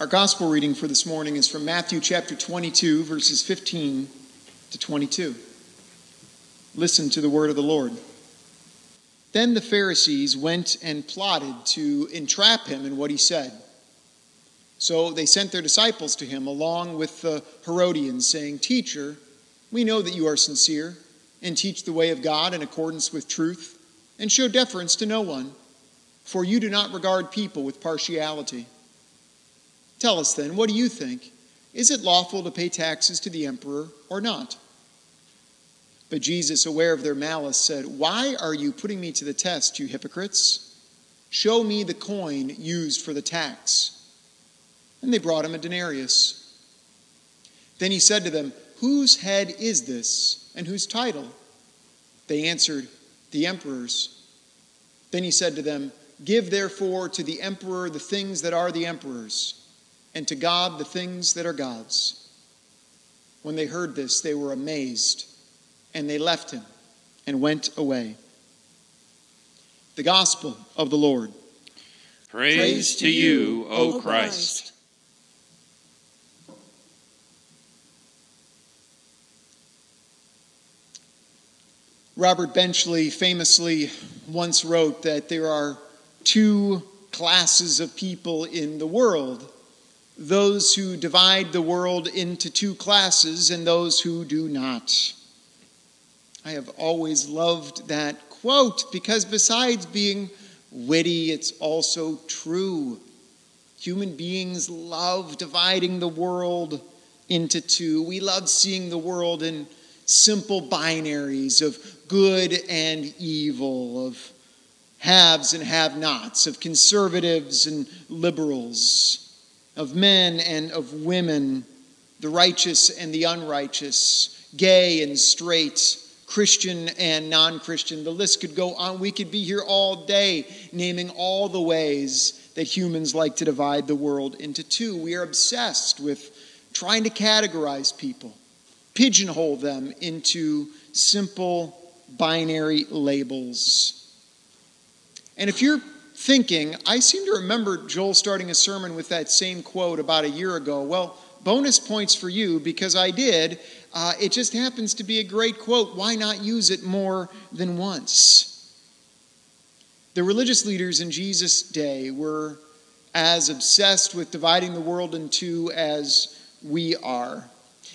Our gospel reading for this morning is from Matthew chapter 22, verses 15 to 22. Listen to the word of the Lord. Then the Pharisees went and plotted to entrap him in what he said. So they sent their disciples to him along with the Herodians, saying, Teacher, we know that you are sincere and teach the way of God in accordance with truth, and show deference to no one, for you do not regard people with partiality. Tell us then, what do you think? Is it lawful to pay taxes to the emperor or not? But Jesus, aware of their malice, said, Why are you putting me to the test, you hypocrites? Show me the coin used for the tax. And they brought him a denarius. Then he said to them, Whose head is this, and whose title? They answered, The emperor's. Then he said to them, Give therefore to the emperor the things that are the emperor's and to God the things that are God's. When they heard this, they were amazed, and they left him and went away. The Gospel of the Lord. Praise, Praise to you, O Christ. Robert Benchley famously once wrote that there are two classes of people in the world those who divide the world into two classes and those who do not. I have always loved that quote because besides being witty, it's also true. Human beings love dividing the world into two. We love seeing the world in simple binaries of good and evil, of haves and have nots, of conservatives and liberals of men and of women, the righteous and the unrighteous, gay and straight, Christian and non Christian. The list could go on. We could be here all day naming all the ways that humans like to divide the world into two. We are obsessed with trying to categorize people, pigeonhole them into simple binary labels. And if you're thinking, I seem to remember Joel starting a sermon with that same quote about a year ago. Well, bonus points for you because I did. Uh, it just happens to be a great quote. Why not use it more than once? The religious leaders in Jesus' day were as obsessed with dividing the world in two as we are.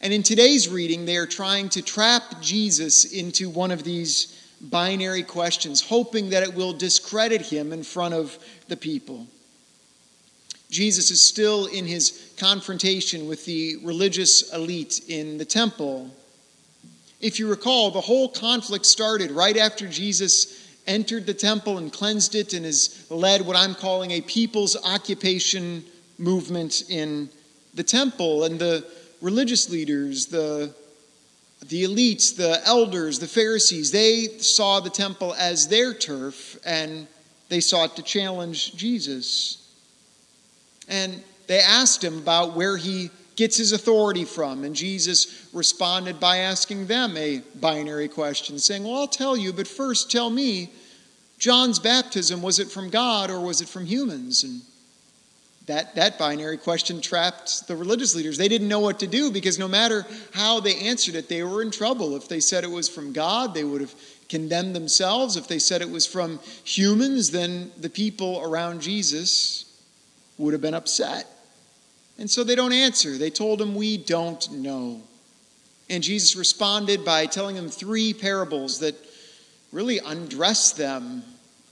And in today's reading, they are trying to trap Jesus into one of these binary questions, hoping that it will discredit him in front of the people. Jesus is still in his confrontation with the religious elite in the temple. If you recall, the whole conflict started right after Jesus entered the temple and cleansed it and has led what I'm calling a people's occupation movement in the temple. And the religious leaders, the the elites, the elders, the Pharisees, they saw the temple as their turf and they sought to challenge Jesus. And they asked him about where he gets his authority from. And Jesus responded by asking them a binary question, saying, Well, I'll tell you, but first tell me, John's baptism, was it from God or was it from humans? And that, that binary question trapped the religious leaders. They didn't know what to do because no matter how they answered it, they were in trouble. If they said it was from God, they would have condemned themselves. If they said it was from humans, then the people around Jesus would have been upset. And so they don't answer. They told him, We don't know. And Jesus responded by telling them three parables that really undress them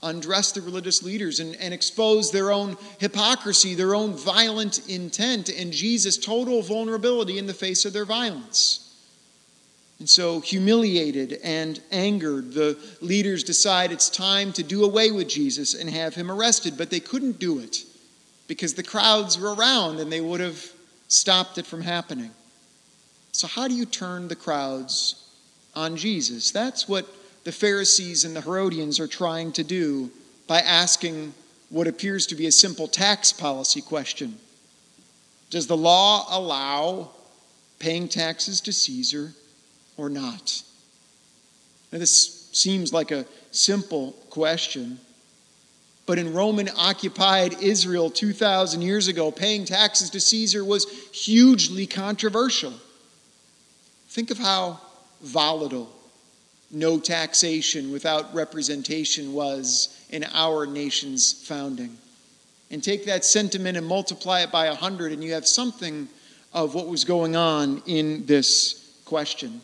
undress the religious leaders and, and expose their own hypocrisy, their own violent intent, and Jesus' total vulnerability in the face of their violence. And so, humiliated and angered, the leaders decide it's time to do away with Jesus and have him arrested. But they couldn't do it because the crowds were around and they would have stopped it from happening. So, how do you turn the crowds on Jesus? That's what the Pharisees and the Herodians are trying to do by asking what appears to be a simple tax policy question Does the law allow paying taxes to Caesar or not? Now, this seems like a simple question, But in Roman occupied Israel 2,000 years ago, paying taxes to Caesar was hugely controversial. Think of how volatile no taxation without representation was in our nation's founding. And take that sentiment and multiply it by 100, and you have something of what was going on in this question.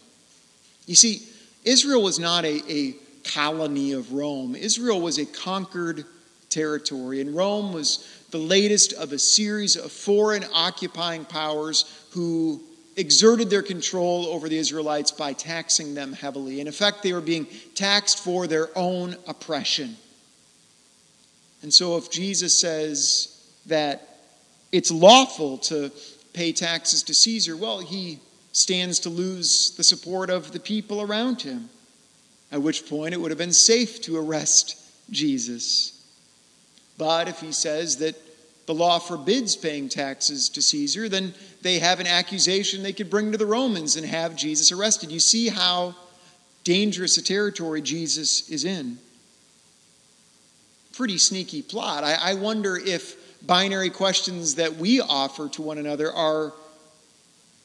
You see, Israel was not a, a colony of Rome, Israel was a conquered territory, and Rome was the latest of a series of foreign occupying powers who exerted their control over the Israelites by taxing them heavily. In effect, they were being taxed for their own oppression. And so, if Jesus says that it's lawful to pay taxes to Caesar, well, he stands to lose the support of the people around him, at which point it would have been safe to arrest Jesus. But if he says that the law forbids paying taxes to Caesar, then they have an accusation they could bring to the Romans and have Jesus arrested. You see how dangerous a territory Jesus is in. Pretty sneaky plot. I, I wonder if binary questions that we offer to one another are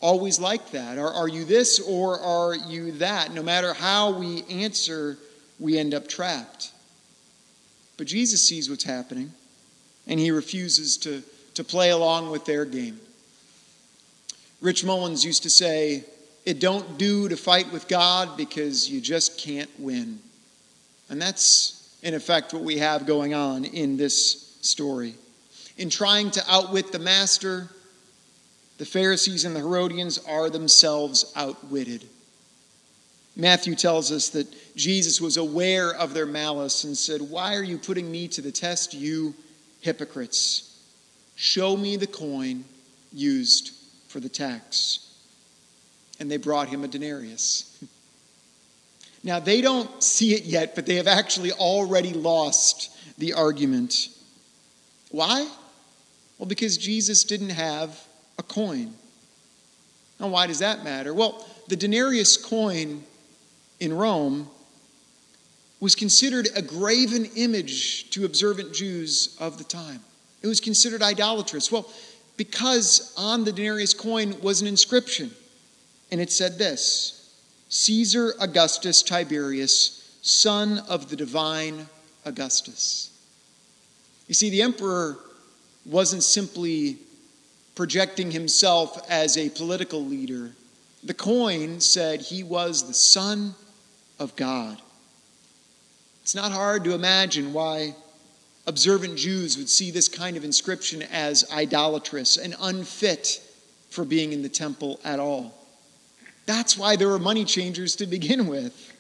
always like that. Are, are you this or are you that? No matter how we answer, we end up trapped. But Jesus sees what's happening, and he refuses to, to play along with their game. Rich Mullins used to say, It don't do to fight with God because you just can't win. And that's, in effect, what we have going on in this story. In trying to outwit the master, the Pharisees and the Herodians are themselves outwitted. Matthew tells us that Jesus was aware of their malice and said, Why are you putting me to the test, you hypocrites? Show me the coin used for the tax. And they brought him a denarius. Now, they don't see it yet, but they have actually already lost the argument. Why? Well, because Jesus didn't have a coin. Now, why does that matter? Well, the denarius coin in Rome was considered a graven image to observant Jews of the time. It was considered idolatrous. Well, because on the denarius coin was an inscription, and it said this Caesar Augustus Tiberius, son of the divine Augustus. You see, the emperor wasn't simply projecting himself as a political leader. The coin said he was the Son of God. It's not hard to imagine why observant Jews would see this kind of inscription as idolatrous and unfit for being in the temple at all. That's why there were money changers to begin with,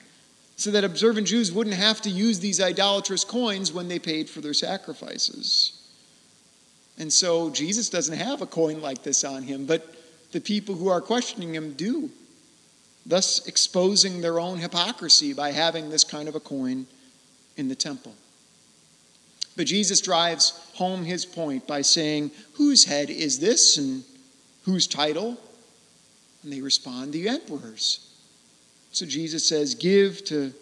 so that observant Jews wouldn't have to use these idolatrous coins when they paid for their sacrifices. And so Jesus doesn't have a coin like this on him, but the people who are questioning him do, thus exposing their own hypocrisy by having this kind of a coin in the temple. But Jesus drives home his point by saying, Whose head is this and whose title? And they respond, The emperor's. So Jesus says, Give to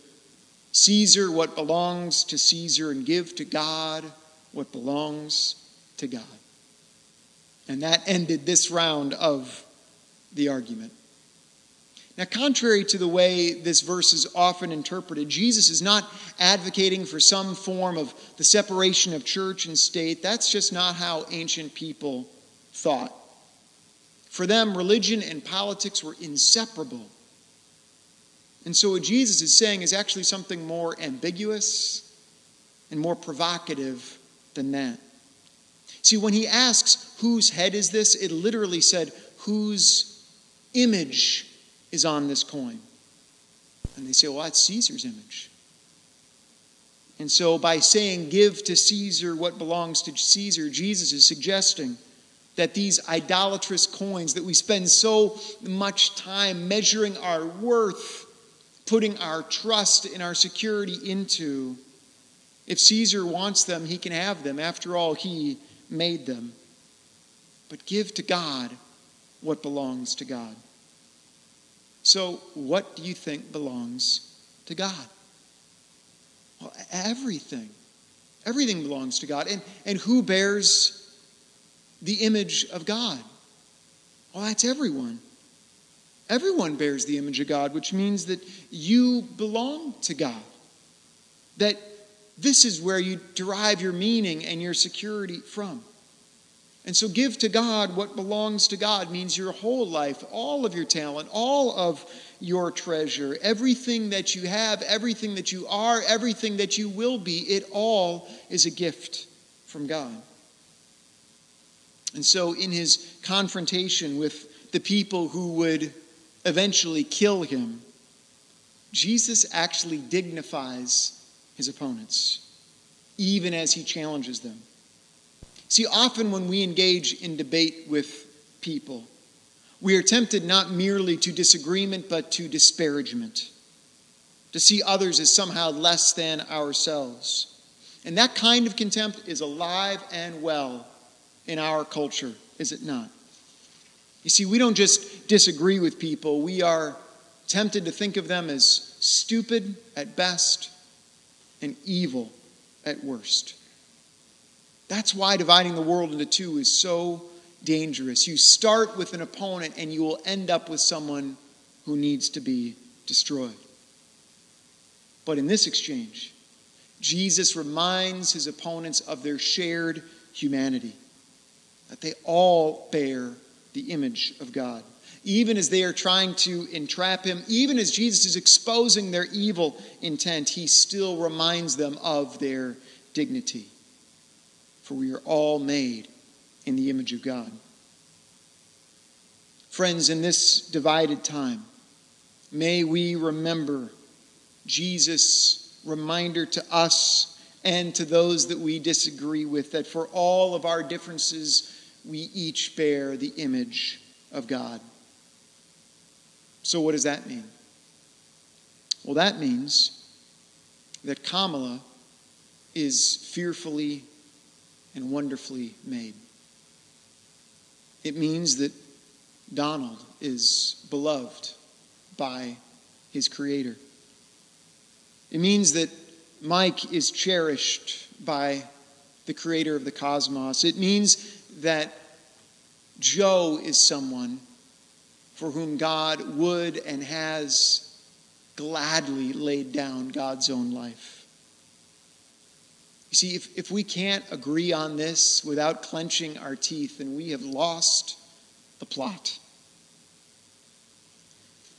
Caesar what belongs to Caesar, and give to God what belongs to God. And that ended this round of the argument. Now, contrary to the way this verse is often interpreted, Jesus is not advocating for some form of the separation of church and state. That's just not how ancient people thought. For them, religion and politics were inseparable. And so, what Jesus is saying is actually something more ambiguous and more provocative than that. See, when he asks, whose head is this? It literally said, whose image is on this coin? And they say, well, that's Caesar's image. And so, by saying, give to Caesar what belongs to Caesar, Jesus is suggesting that these idolatrous coins that we spend so much time measuring our worth, putting our trust and our security into, if Caesar wants them, he can have them. After all, he made them. But give to God what belongs to God. So, what do you think belongs to God? Well, everything. Everything belongs to God. And, and who bears the image of God? Well, that's everyone. Everyone bears the image of God, which means that you belong to God. That this is where you derive your meaning and your security from. And so, give to God what belongs to God means your whole life, all of your talent, all of your treasure, everything that you have, everything that you are, everything that you will be, it all is a gift from God. And so, in his confrontation with the people who would eventually kill him, Jesus actually dignifies his opponents, even as he challenges them. See, often when we engage in debate with people, we are tempted not merely to disagreement, but to disparagement, to see others as somehow less than ourselves. And that kind of contempt is alive and well in our culture, is it not? You see, we don't just disagree with people, we are tempted to think of them as stupid at best and evil at worst. That's why dividing the world into two is so dangerous. You start with an opponent and you will end up with someone who needs to be destroyed. But in this exchange, Jesus reminds his opponents of their shared humanity, that they all bear the image of God. Even as they are trying to entrap him, even as Jesus is exposing their evil intent, he still reminds them of their dignity for we are all made in the image of God. Friends, in this divided time, may we remember Jesus' reminder to us and to those that we disagree with that for all of our differences, we each bear the image of God. So, what does that mean? Well, that means that Kamala is fearfully and wonderfully made. It means that Donald is beloved by his Creator. It means that Mike is cherished by the Creator of the cosmos. It means that Joe is someone for whom God would and has gladly laid down God's own life. You see, if, if we can't agree on this without clenching our teeth, then we have lost the plot.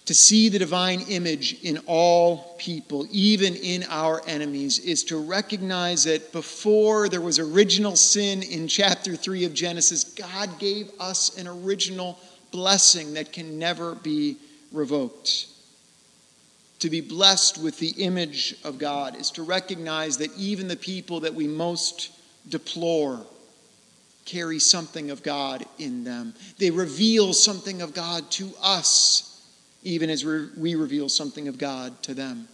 To see the divine image in all people, even in our enemies, is to recognize that before there was original sin in chapter 3 of Genesis, God gave us an original blessing that can never be revoked to be blessed with the image of God is to recognize that even the people that we most deplore carry something of God in them. They reveal something of God to us, even as we reveal something of God to them.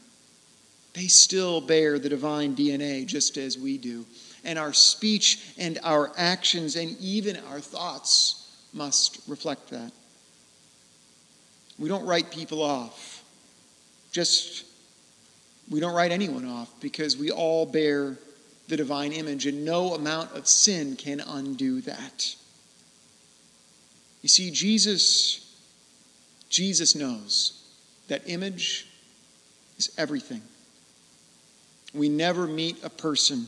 They still bear the divine DNA just as we do. And our speech and our actions and even our thoughts must reflect that. We don't write people off just, we don't write anyone off because we all bear the divine image, and no amount of sin can undo that. You see, Jesus, Jesus knows that image is everything. We never meet a person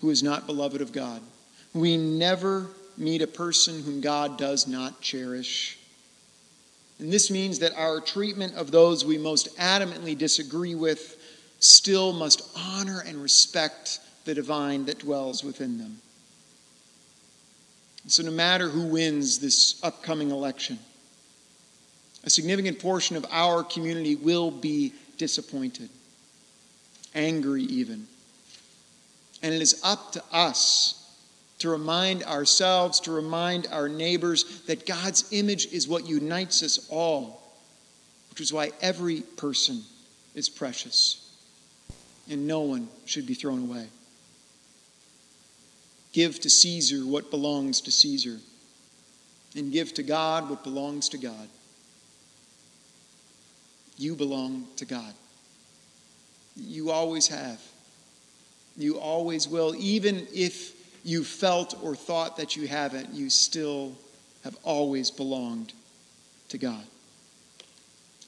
who is not beloved of God. We never meet a person whom God does not cherish. And this means that our treatment of those we most adamantly disagree with still must honor and respect the divine that dwells within them. so, no matter who wins this upcoming election, a significant portion of our community will be disappointed, angry even. And it is up to us to remind ourselves, to remind our neighbors that God's image is what unites us all, which is why every person is precious and no one should be thrown away. Give to Caesar what belongs to Caesar, and give to God what belongs to God. You belong to God. You always have. You always will. Even if you felt or thought that you haven't, you still have always belonged to God.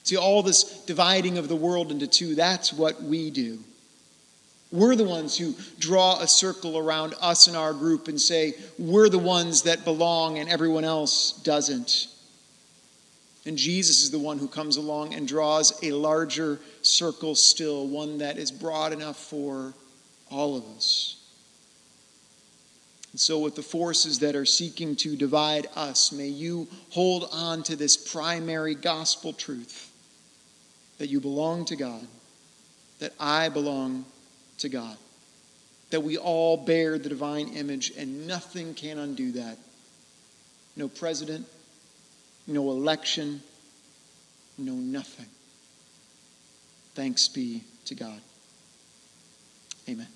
See, all this dividing of the world into two, that's what we do. We're the ones who draw a circle around us and our group and say, we're the ones that belong and everyone else doesn't. And Jesus is the one who comes along and draws a larger circle still, one that is broad enough for all of us. And so, with the forces that are seeking to divide us, may you hold on to this primary gospel truth that you belong to God, that I belong to God, that we all bear the divine image, and nothing can undo that. No president, no election, no nothing. Thanks be to God. Amen.